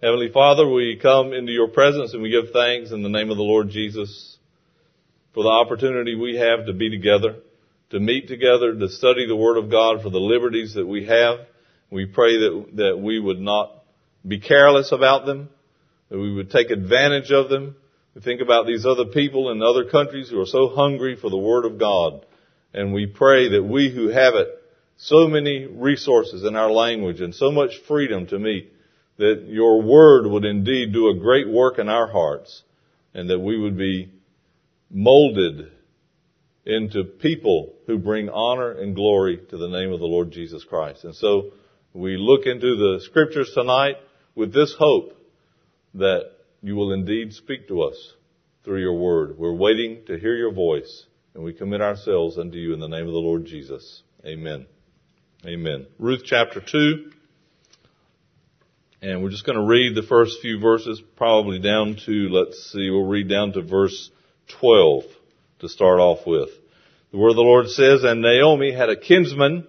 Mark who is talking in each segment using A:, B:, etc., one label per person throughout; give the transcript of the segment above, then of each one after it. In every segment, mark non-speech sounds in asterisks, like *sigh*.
A: Heavenly Father, we come into your presence and we give thanks in the name of the Lord Jesus for the opportunity we have to be together, to meet together, to study the Word of God for the liberties that we have. We pray that, that we would not be careless about them, that we would take advantage of them. We think about these other people in other countries who are so hungry for the Word of God. And we pray that we who have it, so many resources in our language and so much freedom to meet, that your Word would indeed do a great work in our hearts and that we would be molded into people who bring honor and glory to the name of the Lord Jesus Christ. And so we look into the scriptures tonight with this hope that you will indeed speak to us through your word. We're waiting to hear your voice and we commit ourselves unto you in the name of the Lord Jesus. Amen. Amen. Ruth chapter 2. And we're just going to read the first few verses, probably down to, let's see, we'll read down to verse 12 to start off with. The word of the Lord says, And Naomi had a kinsman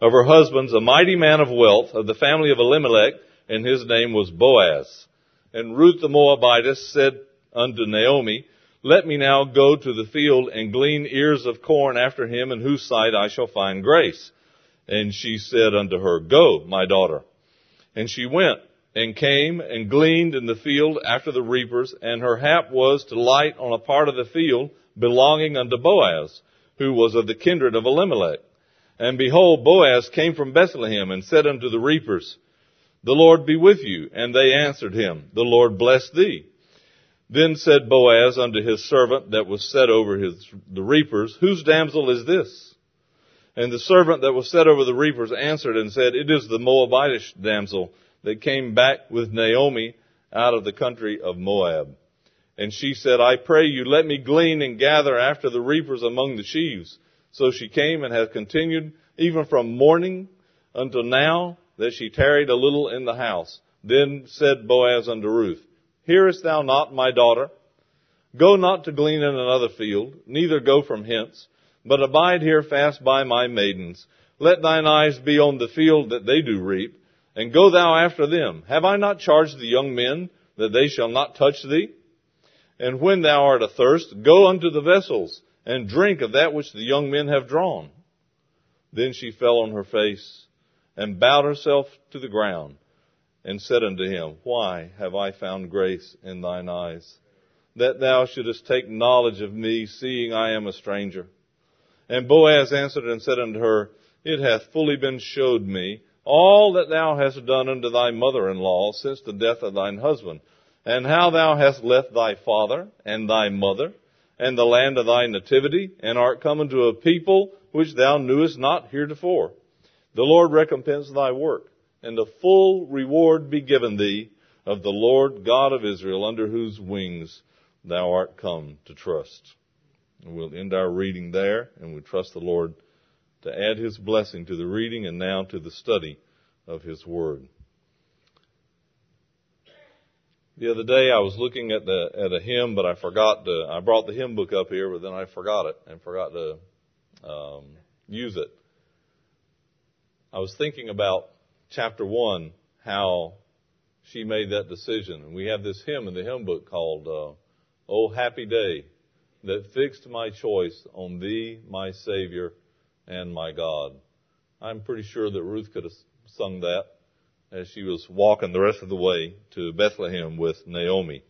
A: of her husband's, a mighty man of wealth of the family of Elimelech, and his name was Boaz. And Ruth the Moabitess said unto Naomi, Let me now go to the field and glean ears of corn after him, in whose sight I shall find grace. And she said unto her, Go, my daughter. And she went and came and gleaned in the field after the reapers, and her hap was to light on a part of the field belonging unto Boaz, who was of the kindred of Elimelech. And behold, Boaz came from Bethlehem and said unto the reapers, The Lord be with you. And they answered him, The Lord bless thee. Then said Boaz unto his servant that was set over his, the reapers, Whose damsel is this? And the servant that was set over the reapers answered and said, It is the Moabitish damsel that came back with Naomi out of the country of Moab. And she said, I pray you, let me glean and gather after the reapers among the sheaves. So she came and has continued even from morning until now that she tarried a little in the house. Then said Boaz unto Ruth, Hearest thou not, my daughter? Go not to glean in another field, neither go from hence, but abide here fast by my maidens. Let thine eyes be on the field that they do reap, and go thou after them. Have I not charged the young men that they shall not touch thee? And when thou art athirst, go unto the vessels, and drink of that which the young men have drawn. Then she fell on her face, and bowed herself to the ground, and said unto him, Why have I found grace in thine eyes? That thou shouldest take knowledge of me, seeing I am a stranger. And Boaz answered and said unto her, It hath fully been showed me, all that thou hast done unto thy mother-in-law since the death of thine husband, and how thou hast left thy father and thy mother and the land of thy nativity, and art come unto a people which thou knewest not heretofore. The Lord recompense thy work, and a full reward be given thee of the Lord God of Israel, under whose wings thou art come to trust. And we'll end our reading there, and we trust the Lord to add his blessing to the reading and now to the study of his word. The other day I was looking at the at a hymn, but I forgot to. I brought the hymn book up here, but then I forgot it and forgot to um, use it. I was thinking about chapter one, how she made that decision, and we have this hymn in the hymn book called uh, "Oh Happy Day," that fixed my choice on Thee, my Savior, and my God. I'm pretty sure that Ruth could have sung that as she was walking the rest of the way to Bethlehem with Naomi.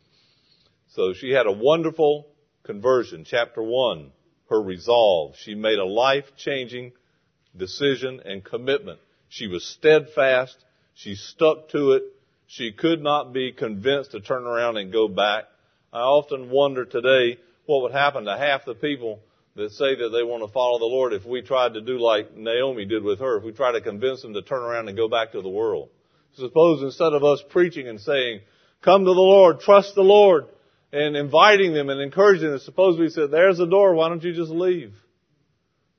A: So she had a wonderful conversion. Chapter one, her resolve. She made a life changing decision and commitment. She was steadfast. She stuck to it. She could not be convinced to turn around and go back. I often wonder today what would happen to half the people that say that they want to follow the Lord if we tried to do like Naomi did with her, if we tried to convince them to turn around and go back to the world. Suppose instead of us preaching and saying, come to the Lord, trust the Lord, and inviting them and encouraging them, suppose we said, there's the door, why don't you just leave?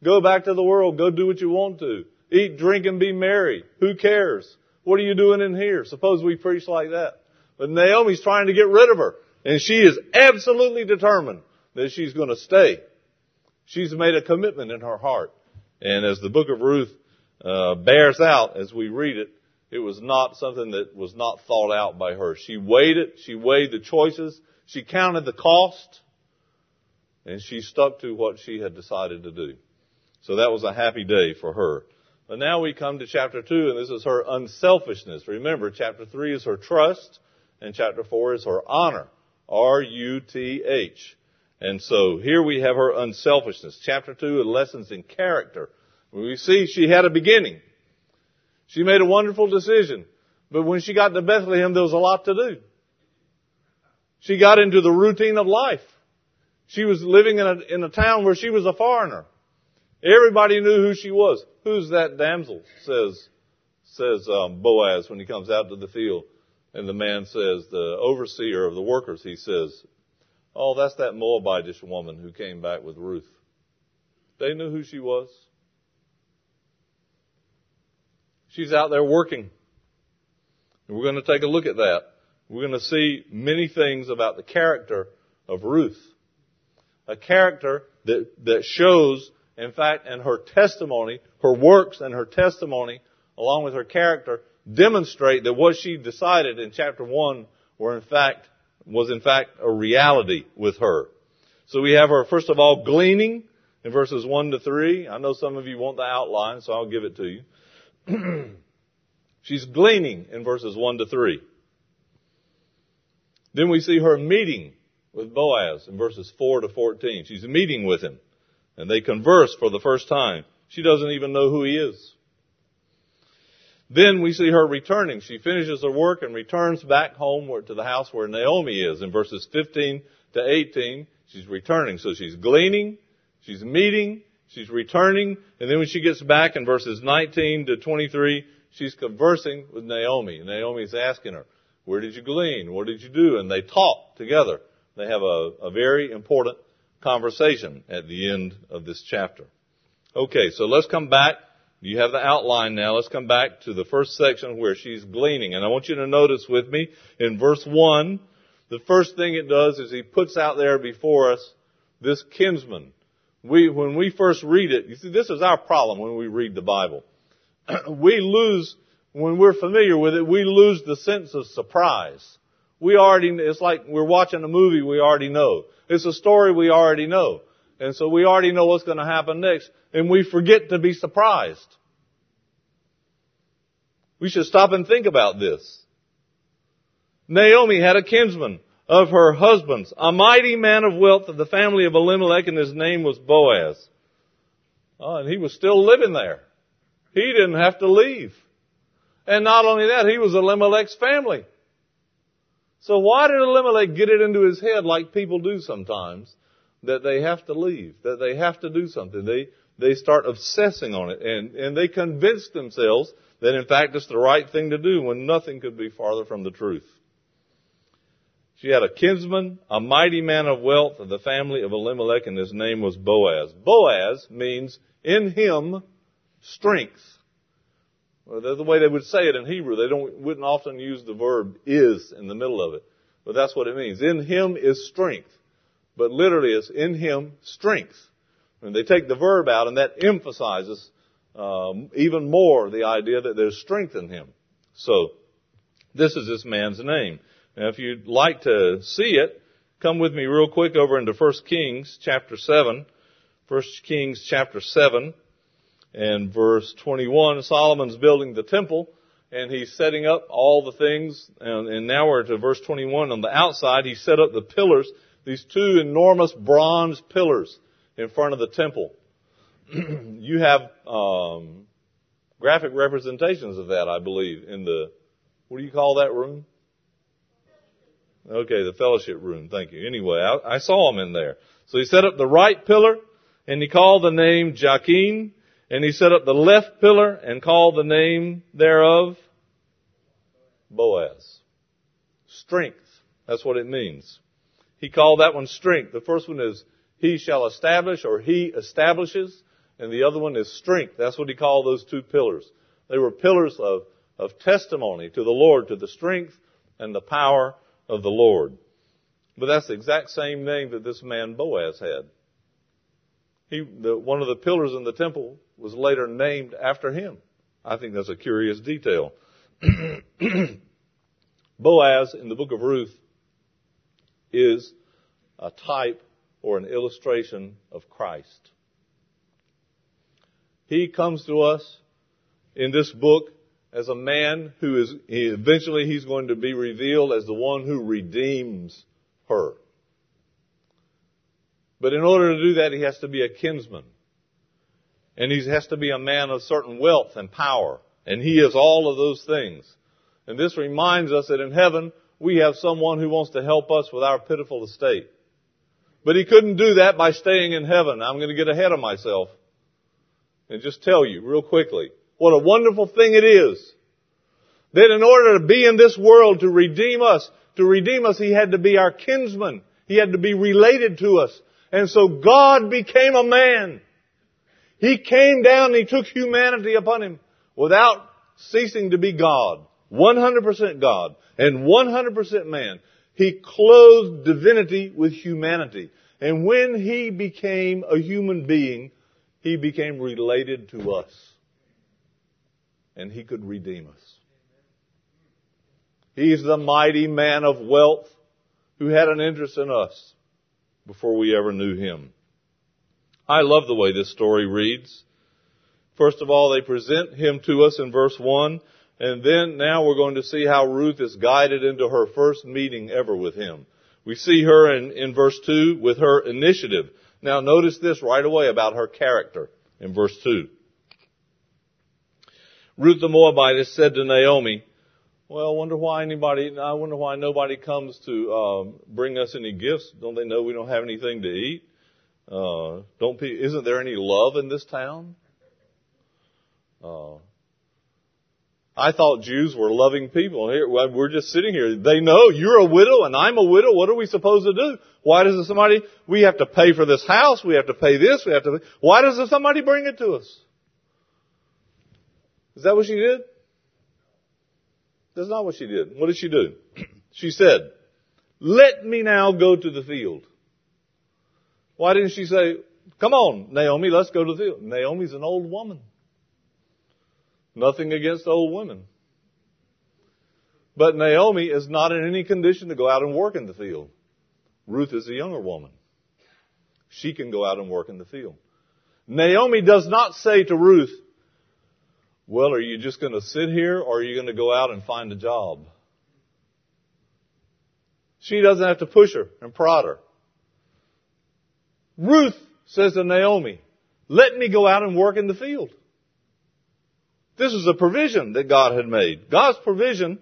A: Go back to the world, go do what you want to. Eat, drink, and be merry. Who cares? What are you doing in here? Suppose we preach like that. But Naomi's trying to get rid of her. And she is absolutely determined that she's going to stay She's made a commitment in her heart. And as the book of Ruth uh, bears out as we read it, It was not something that was not thought out by her. She weighed it. She weighed the choices. She counted the cost. And she stuck to what she had decided to do. So that was a happy day for her. But now we come to chapter 2 and this is her unselfishness. Remember, chapter 3 is her trust and chapter 4 is her honor. R-U-T-H. And so here we have her unselfishness. Chapter 2 is lessons in character. We see she had a beginning. She made a wonderful decision. But when she got to Bethlehem, there was a lot to do. She got into the routine of life. She was living in a, in a town where she was a foreigner. Everybody knew who she was. Who's that damsel? Says, says um, Boaz when he comes out to the field. And the man says, the overseer of the workers, he says, oh, that's that Moabitish woman who came back with Ruth. They knew who she was. She's out there working. And we're going to take a look at that. We're going to see many things about the character of Ruth. A character that, that shows, in fact, and her testimony, her works and her testimony, along with her character, demonstrate that what she decided in chapter 1 were in fact, was in fact a reality with her. So we have her, first of all, gleaning in verses 1 to 3. I know some of you want the outline, so I'll give it to you. *clears throat* She's gleaning in verses 1 to 3. Then we see her meeting with Boaz in verses 4 to 14. She's meeting with him and they converse for the first time. She doesn't even know who he is. Then we see her returning. She finishes her work and returns back home to the house where Naomi is in verses 15 to 18. She's returning. So she's gleaning, she's meeting, She's returning, and then when she gets back in verses 19 to 23, she's conversing with Naomi. Naomi's asking her, where did you glean? What did you do? And they talk together. They have a, a very important conversation at the end of this chapter. Okay, so let's come back. You have the outline now. Let's come back to the first section where she's gleaning. And I want you to notice with me in verse 1, the first thing it does is he puts out there before us this kinsman we, when we first read it, you see, this is our problem when we read the Bible. *clears throat* we lose, when we're familiar with it, we lose the sense of surprise. We already, it's like we're watching a movie we already know. It's a story we already know. And so we already know what's going to happen next, and we forget to be surprised. We should stop and think about this. Naomi had a kinsman of her husbands, a mighty man of wealth of the family of Elimelech, and his name was Boaz. Oh, and he was still living there. He didn't have to leave. And not only that, he was Elimelech's family. So why did Elimelech get it into his head like people do sometimes that they have to leave, that they have to do something? They, they start obsessing on it and, and they convince themselves that in fact it's the right thing to do when nothing could be farther from the truth. She had a kinsman, a mighty man of wealth of the family of Elimelech, and his name was Boaz. Boaz means in him strength. Well, that's the way they would say it in Hebrew. They don't, wouldn't often use the verb is in the middle of it. But that's what it means. In him is strength. But literally it's in him strength. And they take the verb out and that emphasizes um, even more the idea that there's strength in him. So, this is this man's name. Now, if you'd like to see it, come with me real quick over into 1 Kings chapter 7. 1 Kings chapter 7 and verse 21. Solomon's building the temple and he's setting up all the things. And, and now we're to verse 21. On the outside, he set up the pillars, these two enormous bronze pillars in front of the temple. *clears throat* you have um, graphic representations of that, I believe, in the what do you call that room? Okay, the fellowship room. Thank you. Anyway, I, I saw him in there. So he set up the right pillar and he called the name Jachin and he set up the left pillar and called the name thereof Boaz. Strength. That's what it means. He called that one strength. The first one is he shall establish or he establishes and the other one is strength. That's what he called those two pillars. They were pillars of, of testimony to the Lord, to the strength and the power of the Lord. But that's the exact same name that this man Boaz had. He, the, one of the pillars in the temple was later named after him. I think that's a curious detail. *clears throat* Boaz in the book of Ruth is a type or an illustration of Christ. He comes to us in this book as a man who is, eventually he's going to be revealed as the one who redeems her. But in order to do that, he has to be a kinsman. And he has to be a man of certain wealth and power. And he is all of those things. And this reminds us that in heaven, we have someone who wants to help us with our pitiful estate. But he couldn't do that by staying in heaven. I'm going to get ahead of myself and just tell you real quickly what a wonderful thing it is that in order to be in this world to redeem us, to redeem us, he had to be our kinsman. He had to be related to us. And so God became a man. He came down and he took humanity upon him without ceasing to be God. 100% God and 100% man. He clothed divinity with humanity. And when he became a human being, he became related to us. And he could redeem us. He's the mighty man of wealth who had an interest in us before we ever knew him. I love the way this story reads. First of all, they present him to us in verse 1, and then now we're going to see how Ruth is guided into her first meeting ever with him. We see her in, in verse 2 with her initiative. Now notice this right away about her character in verse 2. Ruth the Moabitess said to Naomi, well, I wonder why anybody, I wonder why nobody comes to um, bring us any gifts. Don't they know we don't have anything to eat? Uh, don't isn't there any love in this town? Uh, I thought Jews were loving people. Here, we're just sitting here. They know you're a widow and I'm a widow. What are we supposed to do? Why does somebody, we have to pay for this house, we have to pay this, we have to, why does somebody bring it to us? Is that what she did? That's not what she did. What did she do? *clears throat* She said, let me now go to the field. Why didn't she say, come on, Naomi, let's go to the field? Naomi's an old woman. Nothing against old women. But Naomi is not in any condition to go out and work in the field. Ruth is a younger woman. She can go out and work in the field. Naomi does not say to Ruth, well, are you just going to sit here or are you going to go out and find a job? She doesn't have to push her and prod her. Ruth says to Naomi, let me go out and work in the field. This is a provision that God had made. God's provision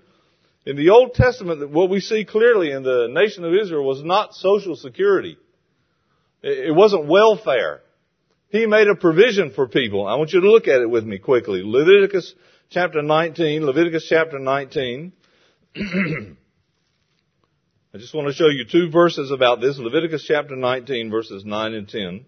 A: in the Old Testament, what we see clearly in the nation of Israel was not social security. It wasn't welfare. He made a provision for people. I want you to look at it with me quickly. Leviticus chapter 19, Leviticus chapter 19. *clears throat* I just want to show you two verses about this. Leviticus chapter 19 verses 9 and 10.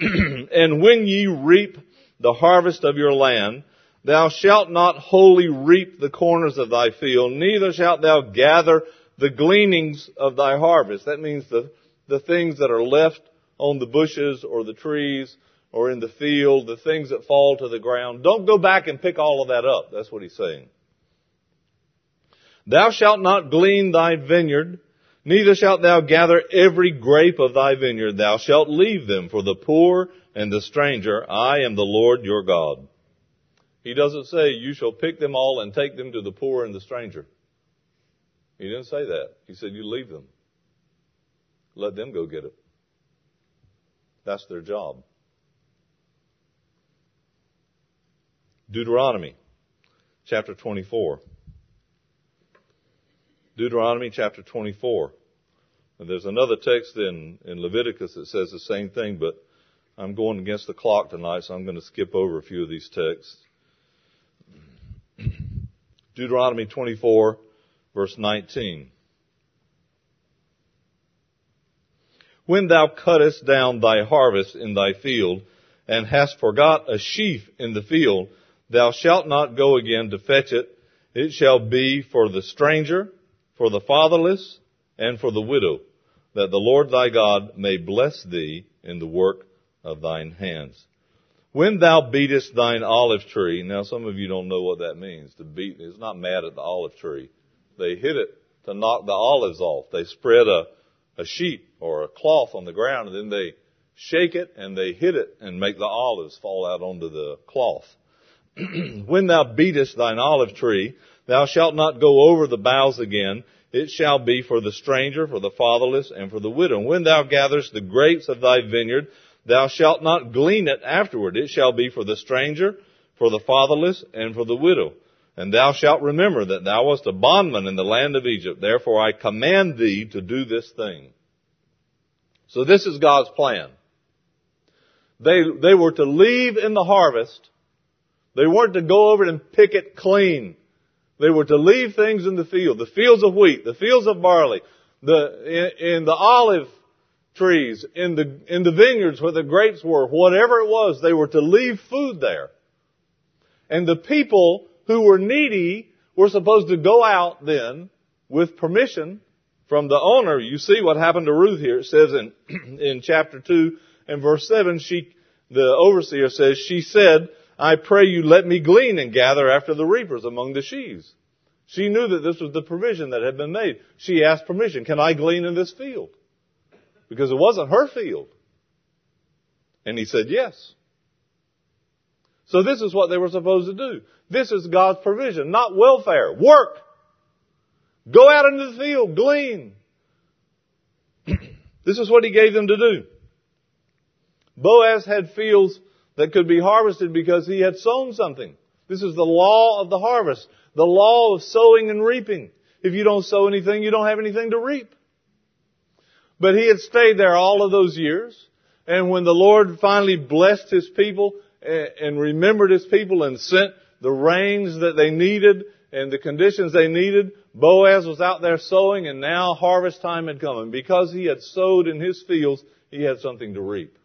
A: *clears throat* and when ye reap the harvest of your land, thou shalt not wholly reap the corners of thy field, neither shalt thou gather the gleanings of thy harvest. That means the, the things that are left on the bushes or the trees or in the field, the things that fall to the ground. Don't go back and pick all of that up. That's what he's saying. Thou shalt not glean thy vineyard, neither shalt thou gather every grape of thy vineyard. Thou shalt leave them for the poor and the stranger. I am the Lord your God. He doesn't say you shall pick them all and take them to the poor and the stranger. He didn't say that. He said you leave them. Let them go get it. That's their job. Deuteronomy chapter 24. Deuteronomy chapter 24. And there's another text in, in Leviticus that says the same thing, but I'm going against the clock tonight, so I'm going to skip over a few of these texts. *clears throat* Deuteronomy 24, verse 19. when thou cuttest down thy harvest in thy field, and hast forgot a sheaf in the field, thou shalt not go again to fetch it. It shall be for the stranger, for the fatherless, and for the widow, that the Lord thy God may bless thee in the work of thine hands. When thou beatest thine olive tree, now some of you don't know what that means. To beat, it's not mad at the olive tree. They hit it to knock the olives off. They spread a, a sheet or a cloth on the ground and then they shake it and they hit it and make the olives fall out onto the cloth. *clears throat* when thou beatest thine olive tree, thou shalt not go over the boughs again. It shall be for the stranger, for the fatherless, and for the widow. And when thou gatherest the grapes of thy vineyard, thou shalt not glean it afterward. It shall be for the stranger, for the fatherless, and for the widow. And thou shalt remember that thou wast a bondman in the land of Egypt. Therefore I command thee to do this thing. So this is God's plan. They, they were to leave in the harvest. They weren't to go over and pick it clean. They were to leave things in the field, the fields of wheat, the fields of barley, the, in, in the olive trees, in the, in the vineyards where the grapes were, whatever it was, they were to leave food there. And the people who were needy were supposed to go out then with permission from the owner. You see what happened to Ruth here. It says in, *clears throat* in chapter 2 and verse 7, she, the overseer says, she said, I pray you let me glean and gather after the reapers among the sheaves. She knew that this was the provision that had been made. She asked permission, can I glean in this field? Because it wasn't her field. And he said yes. So this is what they were supposed to do. This is God's provision, not welfare. Work. Go out into the field, glean. *clears throat* this is what he gave them to do. Boaz had fields that could be harvested because he had sown something. This is the law of the harvest. The law of sowing and reaping. If you don't sow anything, you don't have anything to reap. But he had stayed there all of those years. And when the Lord finally blessed his people eh, and remembered his people and sent the rains that they needed and the conditions they needed, Boaz was out there sowing and now harvest time had come. And because he had sowed in his fields, he had something to reap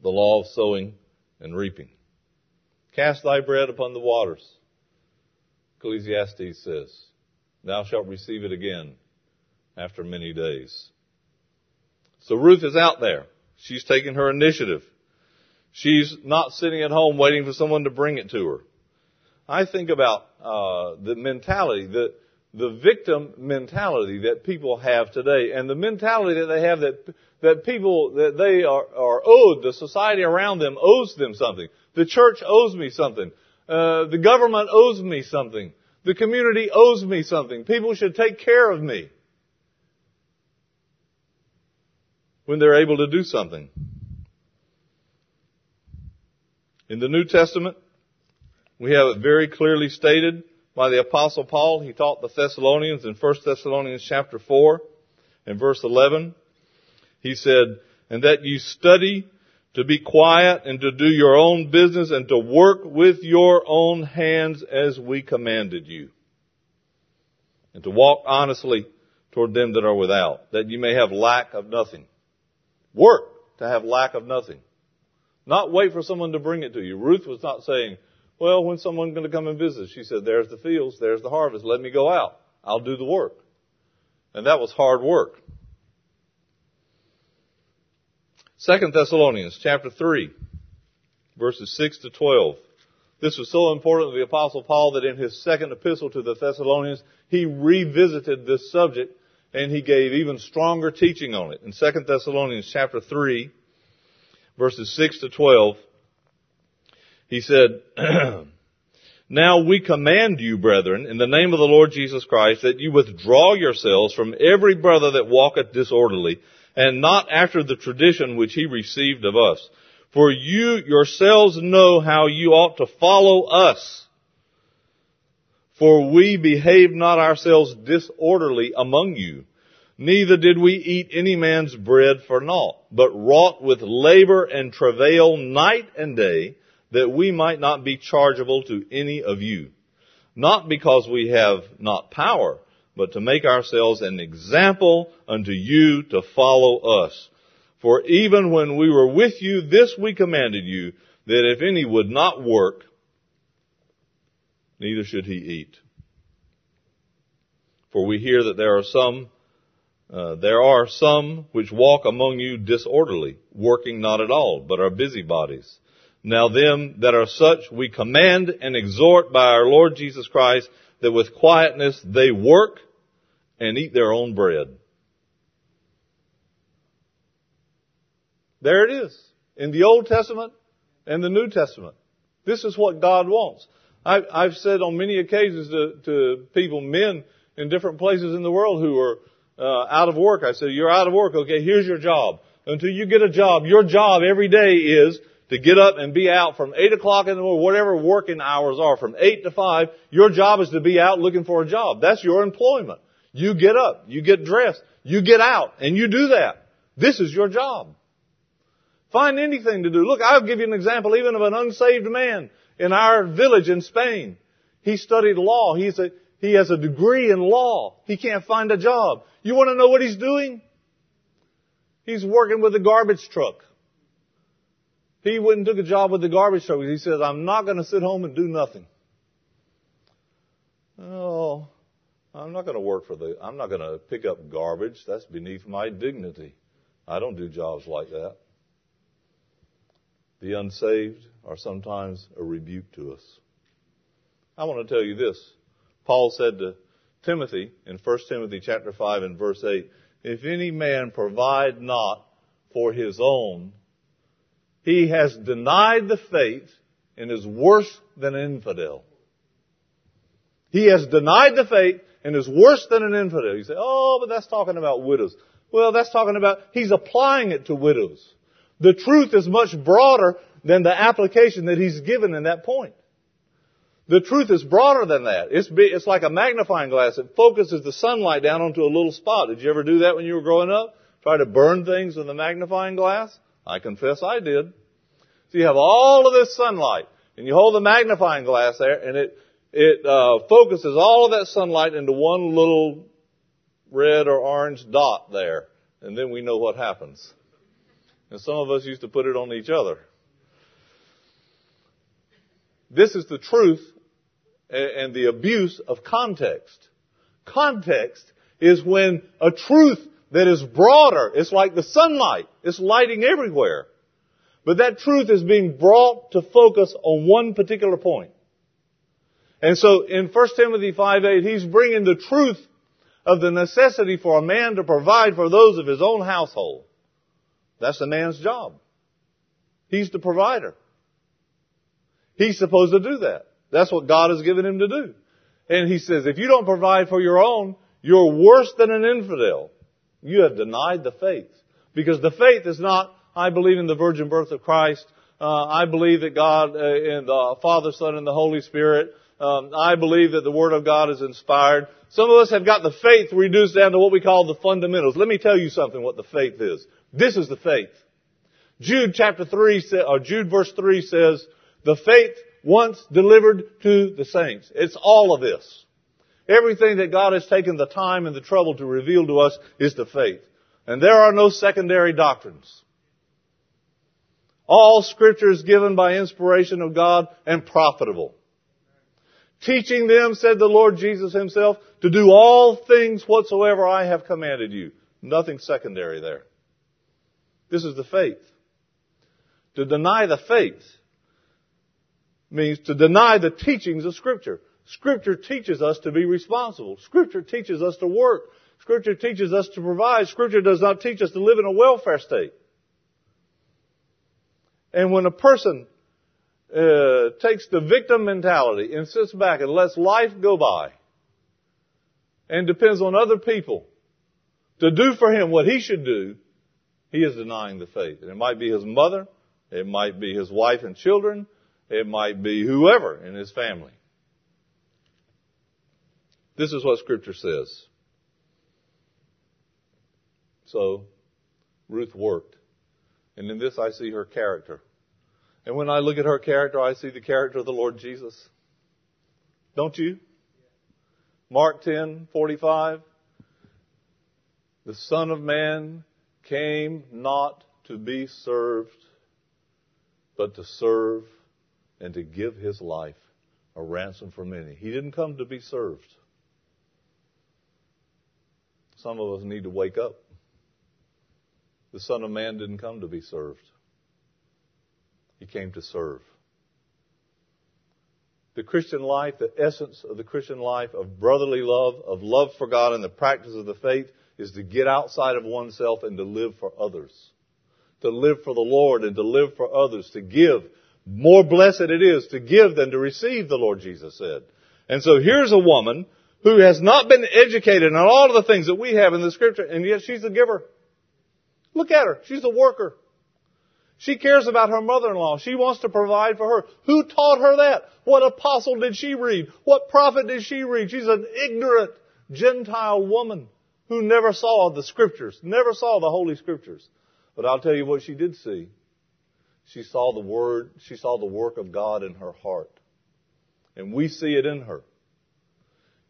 A: the law of sowing and reaping. Cast thy bread upon the waters. Ecclesiastes says, thou shalt receive it again after many days. So Ruth is out there. She's taking her initiative. She's not sitting at home waiting for someone to bring it to her. I think about uh, the mentality, the the victim mentality that people have today, and the mentality that they have that that people, that they are, are owed, the society around them owes them something. The church owes me something. Uh, the government owes me something. The community owes me something. People should take care of me. When they're able to do something. In the New Testament, we have it very clearly stated by the apostle Paul. He taught the Thessalonians in 1 Thessalonians chapter 4 and verse 11. He said, and that you study to be quiet and to do your own business and to work with your own hands as we commanded you. And to walk honestly toward them that are without, that you may have lack of nothing. Work to have lack of nothing. Not wait for someone to bring it to you. Ruth was not saying, well, when's someone going to come and visit? She said, there's the fields, there's the harvest, let me go out. I'll do the work. And that was hard work. Second Thessalonians chapter 3, verses 6 to 12. This was so important to the apostle Paul that in his second epistle to the Thessalonians, he revisited this subject and he gave even stronger teaching on it. In Second Thessalonians chapter 3, verses 6 to 12, he said, *clears throat* Now we command you, brethren, in the name of the Lord Jesus Christ, that you withdraw yourselves from every brother that walketh disorderly, and not after the tradition which he received of us. For you yourselves know how you ought to follow us. For we behaved not ourselves disorderly among you, neither did we eat any man's bread for naught, but wrought with labor and travail night and day, that we might not be chargeable to any of you. Not because we have not power, but to make ourselves an example unto you to follow us. For even when we were with you, this we commanded you, that if any would not work, neither should he eat. For we hear that there are some Uh, there are some which walk among you disorderly, working not at all, but are busybodies. Now them that are such we command and exhort by our Lord Jesus Christ that with quietness they work and eat their own bread. There it is. In the Old Testament and the New Testament. This is what God wants. I've, I've said on many occasions to, to people, men in different places in the world who are uh, out of work. I said, you're out of work. Okay, here's your job. Until you get a job, your job every day is to get up and be out from 8 o'clock in the morning, whatever working hours are, from 8 to 5, your job is to be out looking for a job. That's your employment. You get up, you get dressed, you get out, and you do that. This is your job. Find anything to do. Look, I'll give you an example even of an unsaved man in our village in Spain. He studied law. He's a, he has a degree in law. He can't find a job. You want to know what he's doing? He's working with a garbage truck. He went and took a job with the garbage truck. He says, I'm not going to sit home and do nothing. Oh, I'm not going to work for the, I'm not going to pick up garbage. That's beneath my dignity. I don't do jobs like that. The unsaved are sometimes a rebuke to us. I want to tell you this. Paul said to Timothy in 1 Timothy chapter 5 and verse 8, if any man provide not for his own, he has denied the faith and is worse than an infidel. He has denied the faith and is worse than an infidel. You say, oh, but that's talking about widows. Well, that's talking about, he's applying it to widows. The truth is much broader than the application that he's given in that point. The truth is broader than that. It's, it's like a magnifying glass. It focuses the sunlight down onto a little spot. Did you ever do that when you were growing up? Try to burn things with a magnifying glass? I confess I did. So you have all of this sunlight, and you hold the magnifying glass there, and it it uh, focuses all of that sunlight into one little red or orange dot there, and then we know what happens. And some of us used to put it on each other. This is the truth and the abuse of context. Context is when a truth that is broader, it's like the sunlight, it's lighting everywhere. But that truth is being brought to focus on one particular point. And so in 1 Timothy 5.8, he's bringing the truth of the necessity for a man to provide for those of his own household. That's the man's job. He's the provider. He's supposed to do that. That's what God has given him to do. And he says, if you don't provide for your own, you're worse than an infidel. You have denied the faith. Because the faith is not, I believe in the virgin birth of Christ. Uh, I believe that God, uh, in the Father, Son, and the Holy Spirit. Um, I believe that the Word of God is inspired. Some of us have got the faith reduced down to what we call the fundamentals. Let me tell you something what the faith is. This is the faith. Jude chapter 3, or Jude verse 3 says, the faith once delivered to the saints. It's all of this. Everything that God has taken the time and the trouble to reveal to us is the faith. And there are no secondary doctrines. All scripture is given by inspiration of God and profitable. Teaching them, said the Lord Jesus himself, to do all things whatsoever I have commanded you. Nothing secondary there. This is the faith. To deny the faith means to deny the teachings of Scripture. Scripture teaches us to be responsible. Scripture teaches us to work. Scripture teaches us to provide. Scripture does not teach us to live in a welfare state. And when a person uh, takes the victim mentality and sits back and lets life go by and depends on other people to do for him what he should do, he is denying the faith. And it might be his mother, it might be his wife and children, it might be whoever in his family. This is what scripture says. So, Ruth worked. And in this I see her character. And when I look at her character, I see the character of the Lord Jesus. Don't you? Mark 10:45 The Son of Man came not to be served but to serve and to give his life a ransom for many. He didn't come to be served. Some of us need to wake up. The Son of Man didn't come to be served. He came to serve. The Christian life, the essence of the Christian life of brotherly love, of love for God and the practice of the faith is to get outside of oneself and to live for others. To live for the Lord and to live for others, to give. More blessed it is to give than to receive, the Lord Jesus said. And so here's a woman who has not been educated on all of the things that we have in the scripture, and yet she's a giver. Look at her. She's a worker. She cares about her mother-in-law. She wants to provide for her. Who taught her that? What apostle did she read? What prophet did she read? She's an ignorant Gentile woman who never saw the scriptures, never saw the Holy Scriptures. But I'll tell you what she did see. She saw the word, she saw the work of God in her heart. And we see it in her.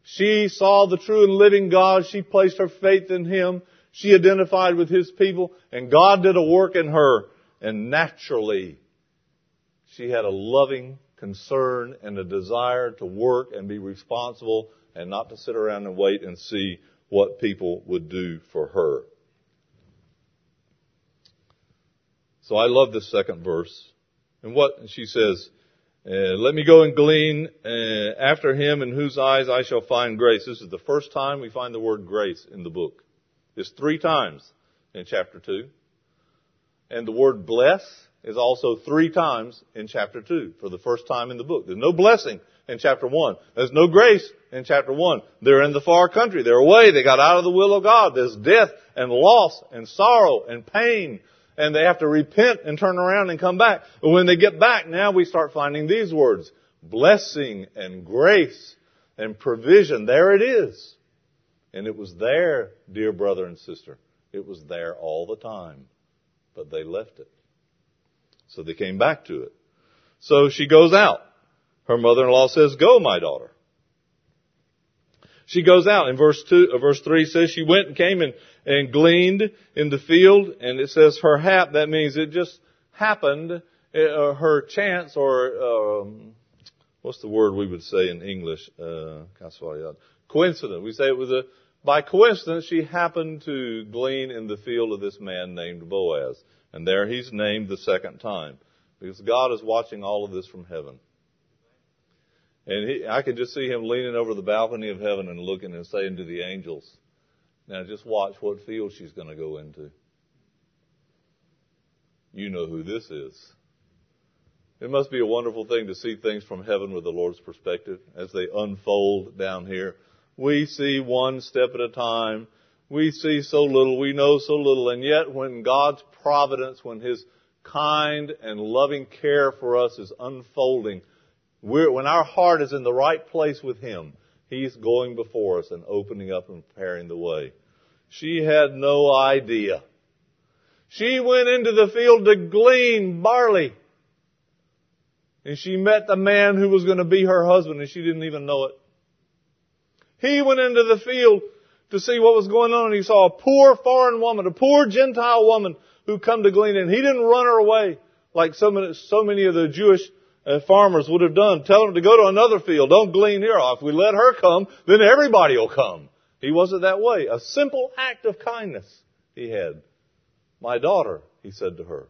A: She saw the true and living God. She placed her faith in Him. She identified with His people. And God did a work in her. And naturally, she had a loving concern and a desire to work and be responsible and not to sit around and wait and see what people would do for her. So I love this second verse. And what she says, uh, let me go and glean uh, after him in whose eyes I shall find grace. This is the first time we find the word grace in the book. It's three times in chapter 2. And the word bless is also three times in chapter 2 for the first time in the book. There's no blessing in chapter 1. There's no grace in chapter 1. They're in the far country. They're away. They got out of the will of God. There's death and loss and sorrow and pain. And they have to repent and turn around and come back. But when they get back, now we start finding these words. Blessing and grace and provision. There it is. And it was there, dear brother and sister. It was there all the time. But they left it. So they came back to it. So she goes out. Her mother-in-law says, go, my daughter. She goes out. In verse two, uh, verse three says she went and came and, and gleaned in the field, and it says her hap. That means it just happened, uh, her chance, or um, what's the word we would say in English? Uh, coincidence. We say it was a by coincidence she happened to glean in the field of this man named Boaz, and there he's named the second time because God is watching all of this from heaven. And he, I could just see him leaning over the balcony of heaven and looking and saying to the angels, now just watch what field she's going to go into. You know who this is. It must be a wonderful thing to see things from heaven with the Lord's perspective as they unfold down here. We see one step at a time. We see so little. We know so little. And yet when God's providence, when His kind and loving care for us is unfolding, we're, when our heart is in the right place with Him, He's going before us and opening up and preparing the way. She had no idea. She went into the field to glean barley. And she met the man who was going to be her husband and she didn't even know it. He went into the field to see what was going on and he saw a poor foreign woman, a poor Gentile woman who come to glean and he didn't run her away like so many, so many of the Jewish uh, farmers would have done. Tell them to go to another field. Don't glean here. If we let her come, then everybody will come. He wasn't that way. A simple act of kindness he had. My daughter, he said to her,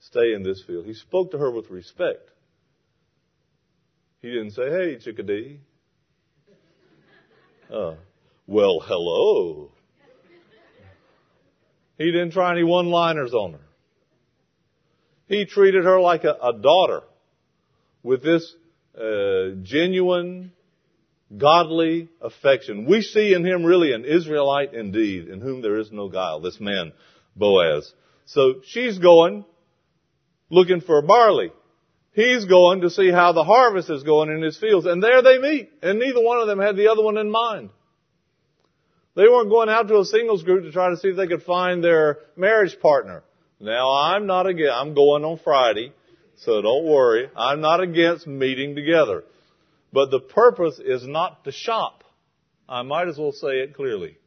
A: stay in this field. He spoke to her with respect. He didn't say, hey, chickadee. Uh, well, hello. He didn't try any one-liners on her. He treated her like a, a daughter with this uh, genuine, godly affection. We see in him really an Israelite indeed, in whom there is no guile, this man, Boaz. So she's going looking for barley. He's going to see how the harvest is going in his fields. And there they meet. And neither one of them had the other one in mind. They weren't going out to a singles group to try to see if they could find their marriage partner. Now I'm not against, I'm going on Friday, so don't worry. I'm not against meeting together. But the purpose is not to shop. I might as well say it clearly.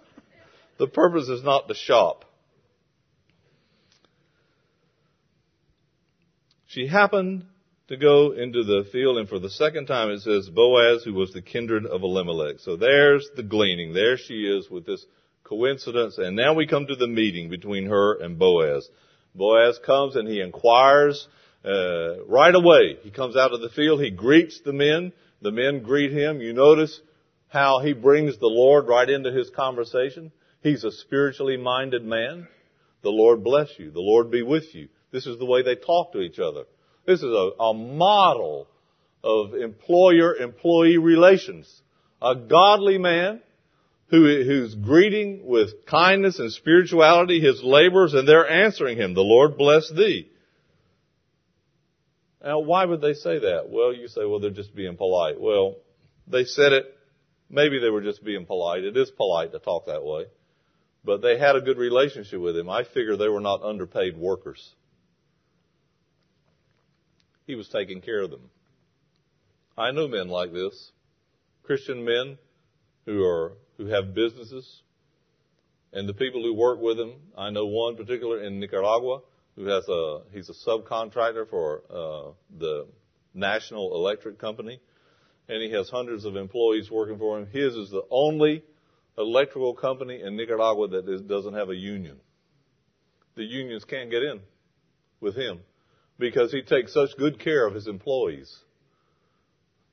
A: *laughs* the purpose is not to shop. She happened to go into the field, and for the second time it says Boaz, who was the kindred of Elimelech. So there's the gleaning. There she is with this coincidence, and now we come to the meeting between her and Boaz. Boaz comes and he inquires uh, right away. He comes out of the field. He greets the men. The men greet him. You notice how he brings the Lord right into his conversation. He's a spiritually minded man. The Lord bless you. The Lord be with you. This is the way they talk to each other. This is a, a model of employer-employee relations. A godly man who, who's greeting with kindness and spirituality his laborers and they're answering him, the Lord bless thee. Now, why would they say that? Well, you say, well, they're just being polite. Well, they said it, maybe they were just being polite. It is polite to talk that way. But they had a good relationship with him. I figure they were not underpaid workers. He was taking care of them. I know men like this. Christian men who are, who have businesses. And the people who work with him, I know one particular in Nicaragua who has a, he's a subcontractor for, uh, the National Electric Company. And he has hundreds of employees working for him. His is the only electrical company in Nicaragua that is, doesn't have a union. The unions can't get in with him because he takes such good care of his employees.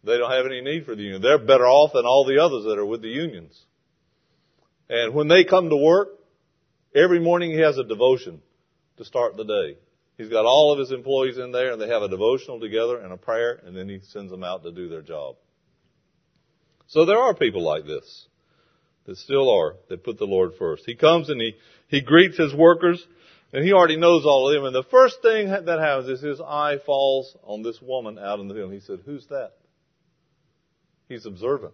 A: They don't have any need for the union. They're better off than all the others that are with the unions. And when they come to work, every morning he has a devotion to start the day. He's got all of his employees in there and they have a devotional together and a prayer and then he sends them out to do their job. So there are people like this that still are that put the Lord first. He comes and he, he greets his workers and he already knows all of them. And the first thing that happens is his eye falls on this woman out in the field. He said, Who's that? He's observant.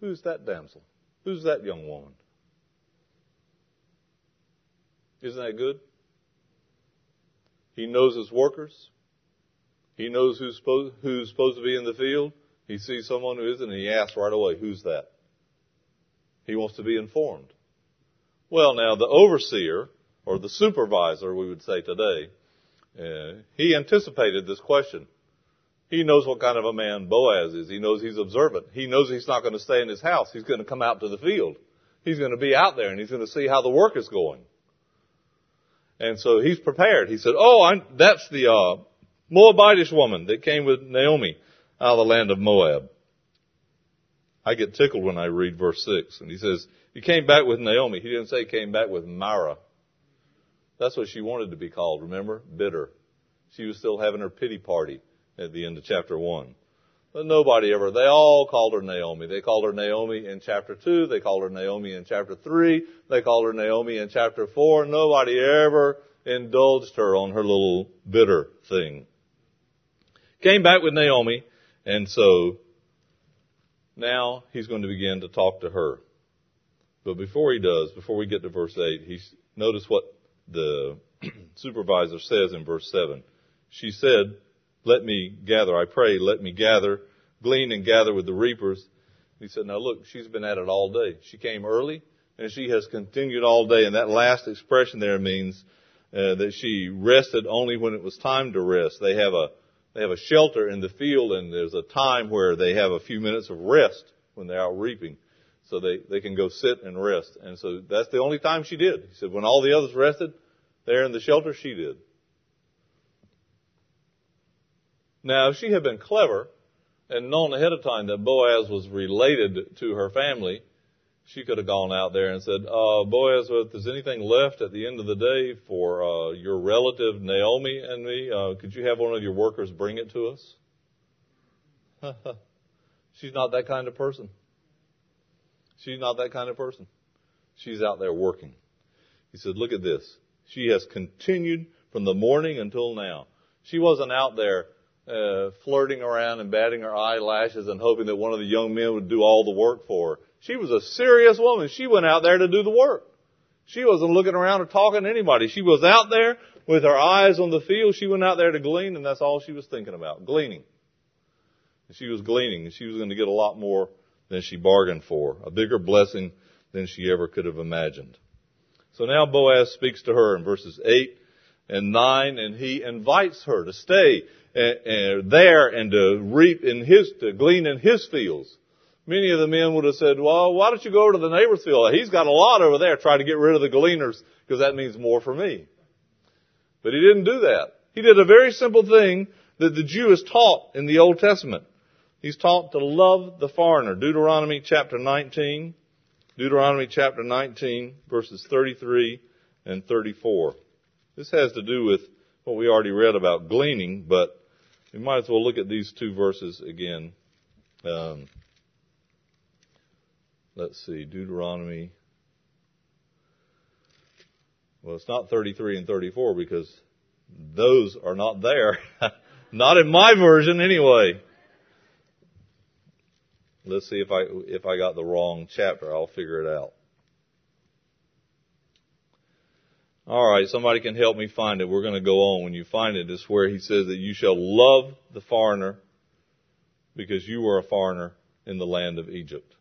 A: Who's that damsel? Who's that young woman? Isn't that good? He knows his workers. He knows who's supposed, who's supposed to be in the field. He sees someone who isn't and he asks right away, who's that? He wants to be informed. Well, now the overseer or the supervisor, we would say today, uh, he anticipated this question. He knows what kind of a man Boaz is. He knows he's observant. He knows he's not going to stay in his house. He's going to come out to the field. He's going to be out there and he's going to see how the work is going. And so he's prepared. He said, "Oh, I'm, that's the uh, Moabitish woman that came with Naomi out of the land of Moab." I get tickled when I read verse six, and he says, "He came back with Naomi." He didn't say he came back with Mara. That's what she wanted to be called, remember? Bitter. She was still having her pity party at the end of chapter 1. But nobody ever, they all called her Naomi. They called her Naomi in chapter 2. They called her Naomi in chapter 3. They called her Naomi in chapter 4. Nobody ever indulged her on her little bitter thing. Came back with Naomi, and so now he's going to begin to talk to her. But before he does, before we get to verse 8, he's, notice what the *clears throat* supervisor says in verse 7. She said, let me gather, I pray, let me gather, glean and gather with the reapers. He said, now look, she's been at it all day. She came early and she has continued all day. And that last expression there means uh, that she rested only when it was time to rest. They have a they have a shelter in the field, and there's a time where they have a few minutes of rest when they're out reaping so they, they can go sit and rest. And so that's the only time she did. He said, when all the others rested there in the shelter, she did. Now, if she had been clever and known ahead of time that Boaz was related to her family, she could have gone out there and said, uh, Boaz, if there's anything left at the end of the day for uh, your relative Naomi and me, uh, could you have one of your workers bring it to us? *laughs* She's not that kind of person. She's not that kind of person. She's out there working. He said, look at this. She has continued from the morning until now. She wasn't out there uh, flirting around and batting her eyelashes and hoping that one of the young men would do all the work for her. She was a serious woman. She went out there to do the work. She wasn't looking around or talking to anybody. She was out there with her eyes on the field. She went out there to glean, and that's all she was thinking about, gleaning. And she was gleaning, and she was going to get a lot more than she bargained for, a bigger blessing than she ever could have imagined. So now Boaz speaks to her in verses 8 and 9, and he invites her to stay uh, uh, there and to reap in his, to glean in his fields. Many of the men would have said, well, why don't you go over to the neighbor's field? He's got a lot over there. Try to get rid of the gleaners because that means more for me. But he didn't do that. He did a very simple thing that the Jew is taught in the Old Testament. He's taught to love the foreigner. Deuteronomy chapter 19. Deuteronomy chapter 19 verses 33 and 34. This has to do with what we already read about gleaning, but we might as well look at these two verses again. Um, let's see, Deuteronomy. Well, it's not 33 and 34 because those are not there. *laughs* not in my version anyway. Let's see if I, if I got the wrong chapter. I'll figure it out. Alright, somebody can help me find it. We're going to go on. When you find it, it's where he says that you shall love the foreigner because you were a foreigner in the land of Egypt.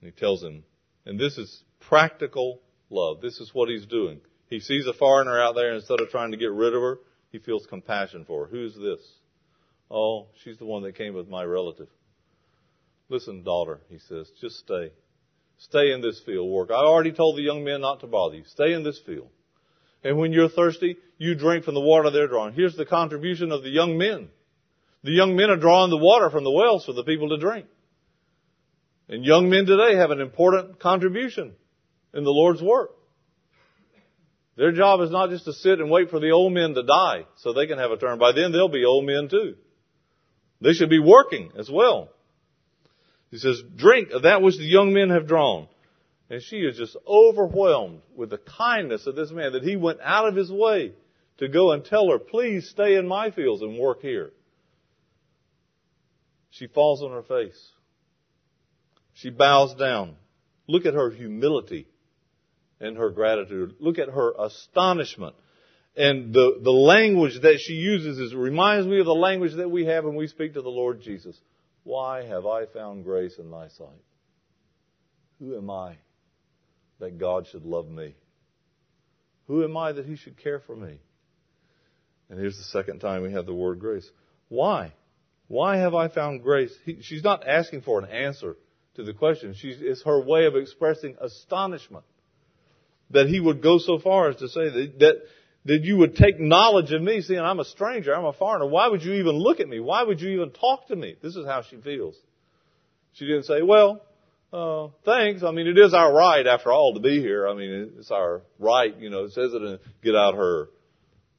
A: And he tells him, and this is practical love. This is what he's doing. He sees a foreigner out there and instead of trying to get rid of her, he feels compassion for her. Who's this? Oh, she's the one that came with my relative. Listen, daughter, he says, just stay. Stay in this field work. I already told the young men not to bother you. Stay in this field. And when you're thirsty, you drink from the water they're drawing. Here's the contribution of the young men. The young men are drawing the water from the wells for the people to drink. And young men today have an important contribution in the Lord's work. Their job is not just to sit and wait for the old men to die so they can have a turn. By then they'll be old men too. They should be working as well. He says, drink of that which the young men have drawn. And she is just overwhelmed with the kindness of this man that he went out of his way to go and tell her, please stay in my fields and work here. She falls on her face. She bows down. Look at her humility and her gratitude. Look at her astonishment. And the, the language that she uses is, reminds me of the language that we have when we speak to the Lord Jesus. Why have I found grace in thy sight? Who am I that God should love me? Who am I that he should care for me? And here's the second time we have the word grace. Why? Why have I found grace? He, she's not asking for an answer to the question. She, it's her way of expressing astonishment that he would go so far as to say that, that, that you would take knowledge of me, seeing I'm a stranger, I'm a foreigner. Why would you even look at me? Why would you even talk to me? This is how she feels. She didn't say, well, uh, thanks. I mean, it is our right, after all, to be here. I mean, it's our right. You know, it says it in Get Out Her.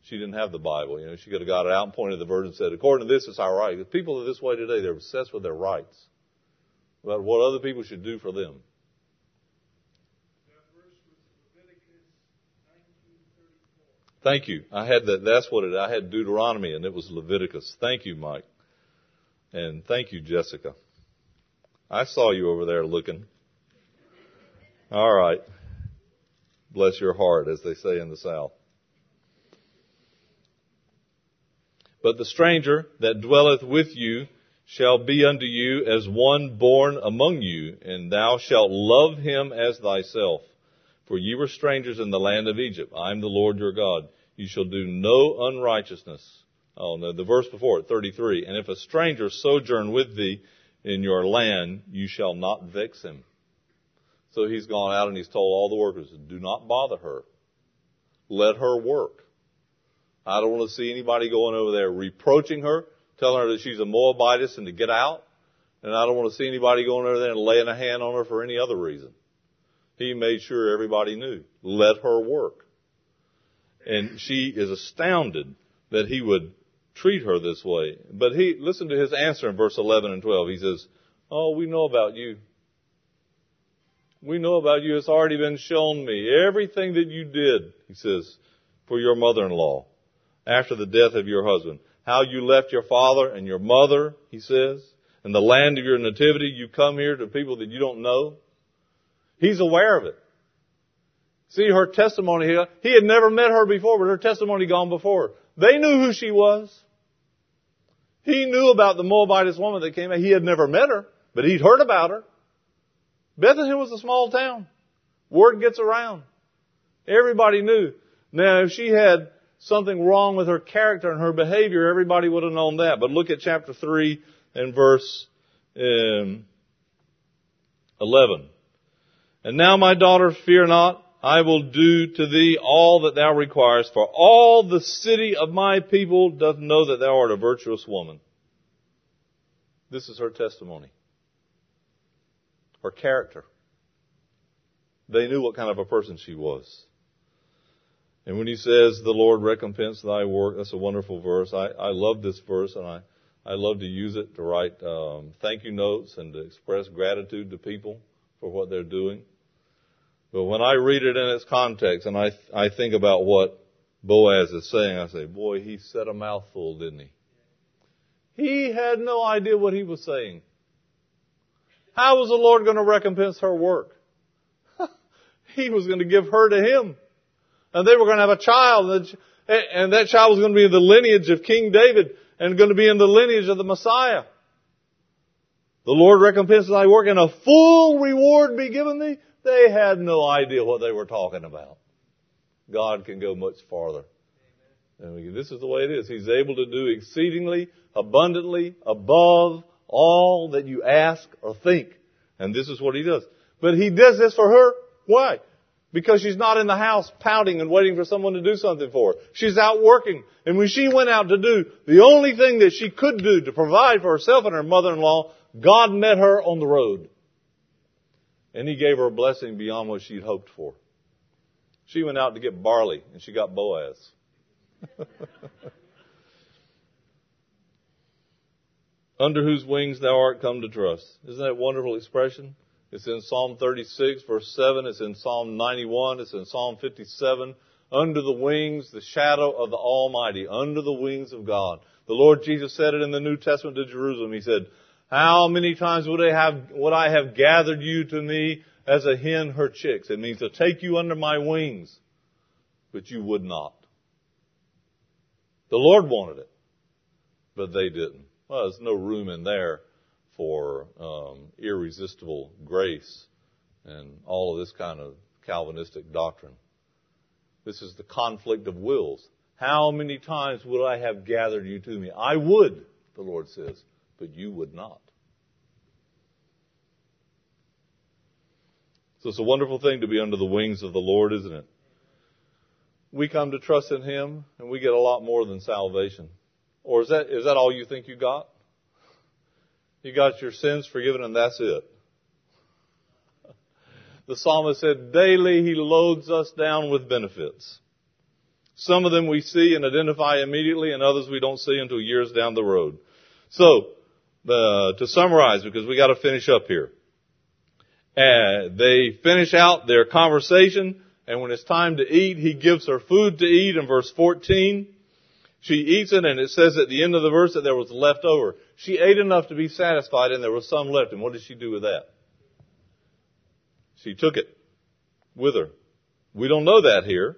A: She didn't have the Bible. You know, she could have got it out and pointed to the verse and said, according to this, it's our right. If people are this way today, they're obsessed with their rights, about what other people should do for them. Thank you. I had that. That's what it. I had Deuteronomy, and it was Leviticus. Thank you, Mike, and thank you, Jessica. I saw you over there looking. All right. Bless your heart, as they say in the South. But the stranger that dwelleth with you shall be unto you as one born among you, and thou shalt love him as thyself. For ye were strangers in the land of Egypt. I am the Lord your God. You shall do no unrighteousness. Oh, no, the verse before it, 33. And if a stranger sojourn with thee in your land, you shall not vex him. So he's gone out and he's told all the workers, do not bother her. Let her work. I don't want to see anybody going over there reproaching her, telling her that she's a Moabitess and to get out. And I don't want to see anybody going over there and laying a hand on her for any other reason. He made sure everybody knew. Let her work. And she is astounded that he would treat her this way. But he, listen to his answer in verse 11 and 12. He says, Oh, we know about you. We know about you. It's already been shown me. Everything that you did, he says, for your mother-in-law after the death of your husband. How you left your father and your mother, he says, and the land of your nativity. You come here to people that you don't know. He's aware of it. See her testimony here. He had never met her before, but her testimony gone before. They knew who she was. He knew about the Moabitess woman that came out. He had never met her, but he'd heard about her. Bethlehem was a small town. Word gets around. Everybody knew. Now, if she had something wrong with her character and her behavior, everybody would have known that. But look at chapter 3 and verse um, 11. And now, my daughter, fear not. I will do to thee all that thou requirest, for all the city of my people doth know that thou art a virtuous woman. This is her testimony. Her character. They knew what kind of a person she was. And when he says, the Lord recompense thy work, that's a wonderful verse. I, I love this verse and I, I love to use it to write um, thank you notes and to express gratitude to people for what they're doing. But when I read it in its context and I, I think about what Boaz is saying, I say, boy, he said a mouthful, didn't he? He had no idea what he was saying. How was the Lord going to recompense her work? *laughs* he was going to give her to him. And they were going to have a child, and that child was going to be in the lineage of King David, and going to be in the lineage of the Messiah. The Lord recompenses thy work, and a full reward be given thee. They had no idea what they were talking about. God can go much farther. And this is the way it is. He's able to do exceedingly, abundantly, above all that you ask or think. And this is what He does. But He does this for her. Why? Because she's not in the house pouting and waiting for someone to do something for her. She's out working. And when she went out to do the only thing that she could do to provide for herself and her mother-in-law, God met her on the road. And He gave her a blessing beyond what she'd hoped for. She went out to get barley and she got Boaz. *laughs* Under whose wings thou art come to trust. Isn't that a wonderful expression? It's in Psalm 36 verse 7. It's in Psalm 91. It's in Psalm 57. Under the wings, the shadow of the Almighty. Under the wings of God. The Lord Jesus said it in the New Testament to Jerusalem. He said, how many times would I have, would I have gathered you to me as a hen her chicks? It means to take you under my wings. But you would not. The Lord wanted it. But they didn't. Well, there's no room in there for um, irresistible grace and all of this kind of Calvinistic doctrine. This is the conflict of wills. How many times would I have gathered you to me? I would, the Lord says, but you would not. So it's a wonderful thing to be under the wings of the Lord, isn't it? We come to trust in Him and we get a lot more than salvation. Or is that, is that all you think you got? You got your sins forgiven and that's it. The psalmist said, daily he loads us down with benefits. Some of them we see and identify immediately and others we don't see until years down the road. So, uh, to summarize, because we gotta finish up here. Uh, they finish out their conversation and when it's time to eat, he gives her food to eat in verse 14. She eats it and it says at the end of the verse that there was left over. She ate enough to be satisfied and there was some left. And what did she do with that? She took it with her. We don't know that here.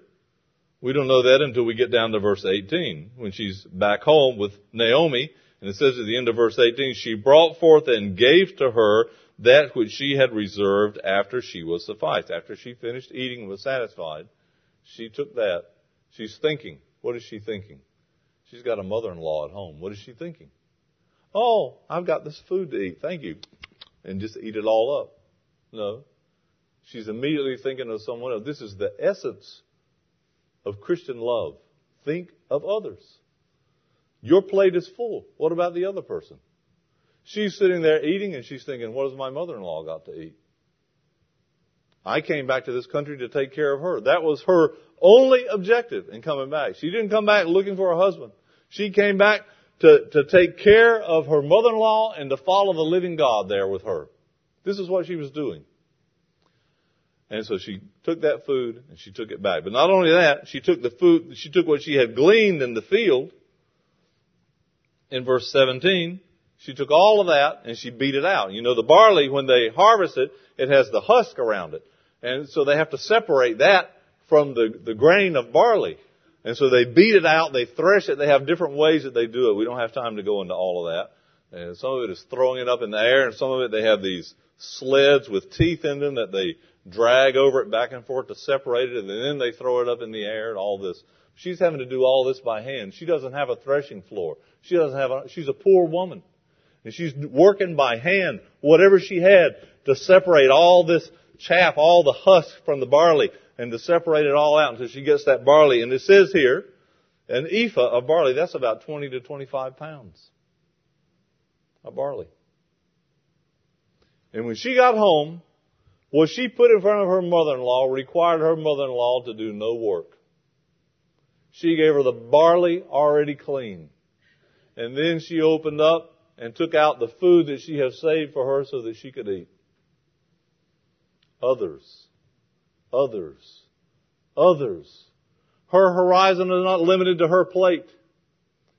A: We don't know that until we get down to verse 18 when she's back home with Naomi. And it says at the end of verse 18, she brought forth and gave to her that which she had reserved after she was sufficed. After she finished eating and was satisfied, she took that. She's thinking. What is she thinking? She's got a mother-in-law at home. What is she thinking? Oh, I've got this food to eat. Thank you. And just eat it all up. No. She's immediately thinking of someone else. This is the essence of Christian love. Think of others. Your plate is full. What about the other person? She's sitting there eating and she's thinking, what has my mother-in-law got to eat? I came back to this country to take care of her. That was her only objective in coming back. She didn't come back looking for a husband. She came back to, to take care of her mother-in-law and to follow the living God there with her. This is what she was doing. And so she took that food and she took it back. But not only that, she took the food, she took what she had gleaned in the field in verse 17. She took all of that and she beat it out. You know, the barley, when they harvest it, it has the husk around it. And so they have to separate that from the, the grain of barley. And so they beat it out, they thresh it, they have different ways that they do it. We don't have time to go into all of that. And some of it is throwing it up in the air, and some of it they have these sleds with teeth in them that they drag over it back and forth to separate it, and then they throw it up in the air and all this. She's having to do all this by hand. She doesn't have a threshing floor. She doesn't have a, she's a poor woman. And she's working by hand, whatever she had, to separate all this chaff, all the husk from the barley, and to separate it all out until she gets that barley. And it says here, an ephah of barley, that's about 20 to 25 pounds of barley. And when she got home, what she put in front of her mother-in-law required her mother-in-law to do no work. She gave her the barley already clean. And then she opened up and took out the food that she had saved for her so that she could eat. Others. Others. Others. Her horizon is not limited to her plate.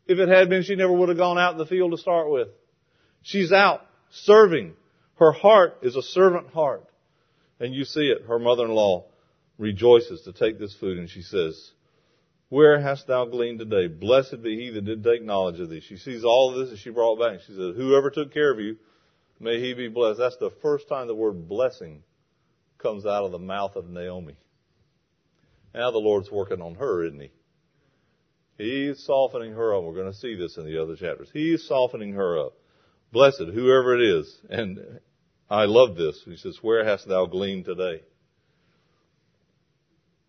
A: If it had been, she never would have gone out in the field to start with. She's out serving. Her heart is a servant heart. And you see it. Her mother-in-law rejoices to take this food and she says, where hast thou gleaned today? Blessed be he that did take knowledge of thee. She sees all of this and she brought back. She says, whoever took care of you, may he be blessed. That's the first time the word blessing comes out of the mouth of Naomi. Now the Lord's working on her, isn't he? He's softening her up. We're going to see this in the other chapters. He's softening her up. Blessed, whoever it is. And I love this. He says, where hast thou gleaned today?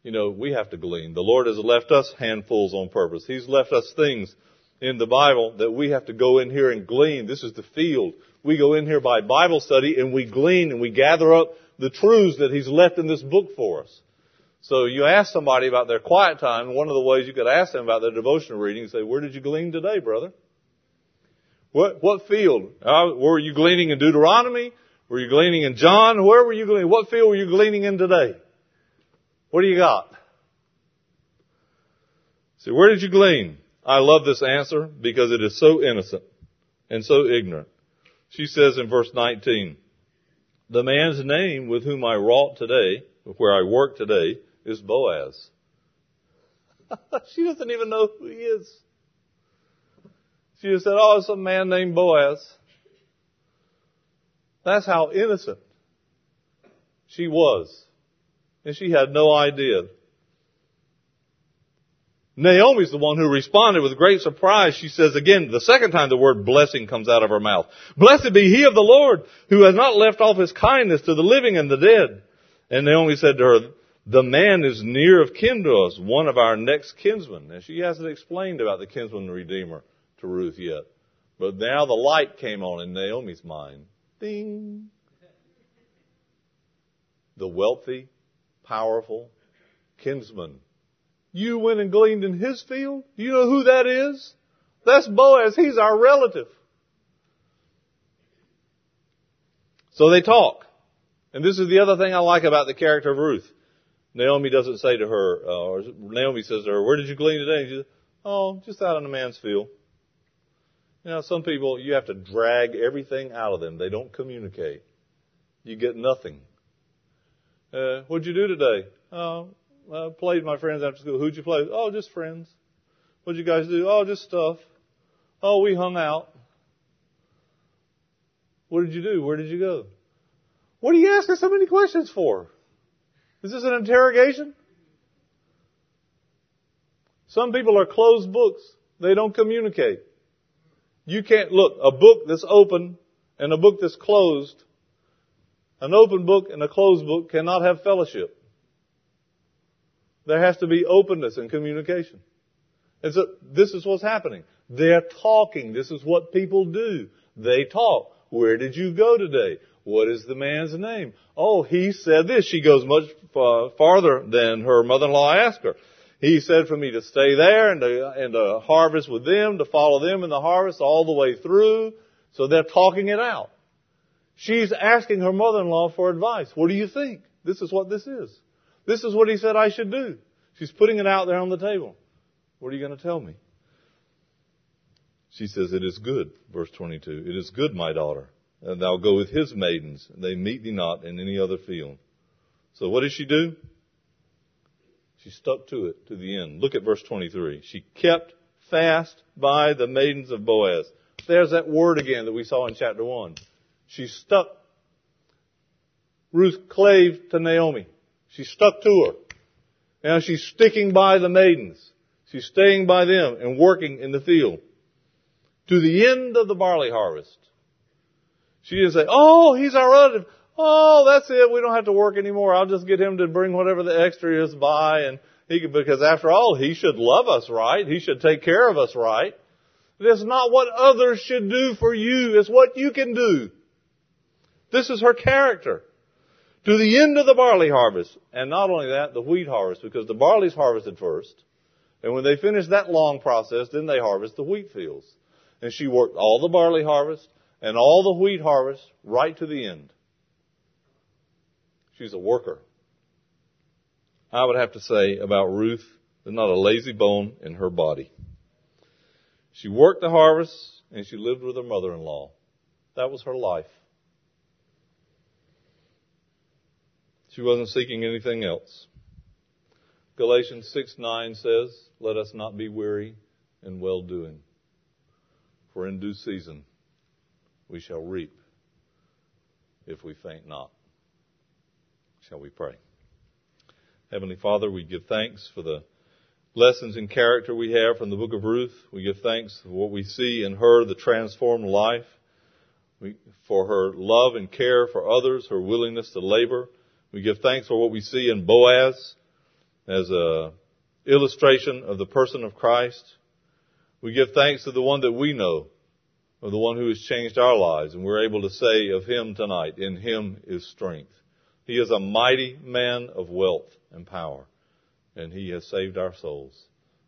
A: You know, we have to glean. The Lord has left us handfuls on purpose. He's left us things in the Bible that we have to go in here and glean. This is the field. We go in here by Bible study and we glean and we gather up the truths that He's left in this book for us. So you ask somebody about their quiet time, and one of the ways you could ask them about their devotional reading, say, where did you glean today, brother? What, what field? Uh, were you gleaning in Deuteronomy? Were you gleaning in John? Where were you gleaning? What field were you gleaning in today? What do you got? See, where did you glean? I love this answer because it is so innocent and so ignorant. She says in verse 19, the man's name with whom I wrought today, where I work today, is Boaz. *laughs* she doesn't even know who he is. She just said, oh, it's a man named Boaz. That's how innocent she was. And she had no idea. Naomi's the one who responded with great surprise. She says again, the second time the word blessing comes out of her mouth. Blessed be he of the Lord who has not left off his kindness to the living and the dead. And Naomi said to her, the man is near of kin to us, one of our next kinsmen. And she hasn't explained about the kinsman redeemer to Ruth yet. But now the light came on in Naomi's mind. Ding. The wealthy, powerful kinsman. You went and gleaned in his field? Do You know who that is? That's Boaz. He's our relative. So they talk. And this is the other thing I like about the character of Ruth. Naomi doesn't say to her, uh, or Naomi says to her, where did you glean today? And she says, oh, just out in a man's field. You know, some people, you have to drag everything out of them. They don't communicate. You get nothing. Uh, what'd you do today? Oh, I played my friends after school. Who'd you play with? Oh, just friends. What'd you guys do? Oh, just stuff. Oh, we hung out. What did you do? Where did you go? What are you asking so many questions for? Is this an interrogation? Some people are closed books. They don't communicate. You can't look, a book that's open and a book that's closed an open book and a closed book cannot have fellowship. There has to be openness and communication. And so this is what's happening. They're talking. This is what people do. They talk. Where did you go today? What is the man's name? Oh, he said this. She goes much farther than her mother-in-law asked her. He said for me to stay there and to, and to harvest with them, to follow them in the harvest all the way through. So they're talking it out. She's asking her mother-in-law for advice. What do you think? This is what this is. This is what he said I should do. She's putting it out there on the table. What are you going to tell me? She says, it is good, verse 22. It is good, my daughter, and thou go with his maidens, and they meet thee not in any other field. So what did she do? She stuck to it to the end. Look at verse 23. She kept fast by the maidens of Boaz. There's that word again that we saw in chapter 1. She stuck. Ruth clave to Naomi. She stuck to her. Now she's sticking by the maidens. She's staying by them and working in the field to the end of the barley harvest. She didn't say, oh, he's our relative. Oh, that's it. We don't have to work anymore. I'll just get him to bring whatever the extra is by and he could, because after all, he should love us right. He should take care of us right. It's not what others should do for you. It's what you can do. This is her character. To the end of the barley harvest. And not only that, the wheat harvest, because the barley's harvested first. And when they finish that long process, then they harvest the wheat fields. And she worked all the barley harvest and all the wheat harvest right to the end. She's a worker. I would have to say about Ruth, there's not a lazy bone in her body. She worked the harvest and she lived with her mother-in-law. That was her life. She wasn't seeking anything else. Galatians 6 9 says, Let us not be weary in well doing, for in due season we shall reap if we faint not. Shall we pray? Heavenly Father, we give thanks for the lessons in character we have from the book of Ruth. We give thanks for what we see in her, the transformed life, we, for her love and care for others, her willingness to labor. We give thanks for what we see in Boaz as a illustration of the person of Christ. We give thanks to the one that we know, of the one who has changed our lives, and we're able to say of him tonight, in him is strength. He is a mighty man of wealth and power, and he has saved our souls.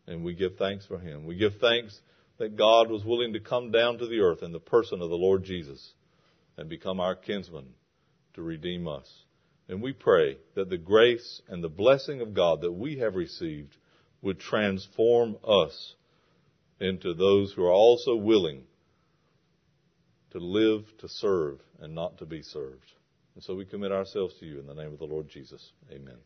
A: And we give thanks for him. We give thanks that God was willing to come down to the earth in the person of the Lord Jesus and become our kinsman to redeem us. And we pray that the grace and the blessing of God that we have received would transform us into those who are also willing to live to serve and not to be served. And so we commit ourselves to you in the name of the Lord Jesus. Amen.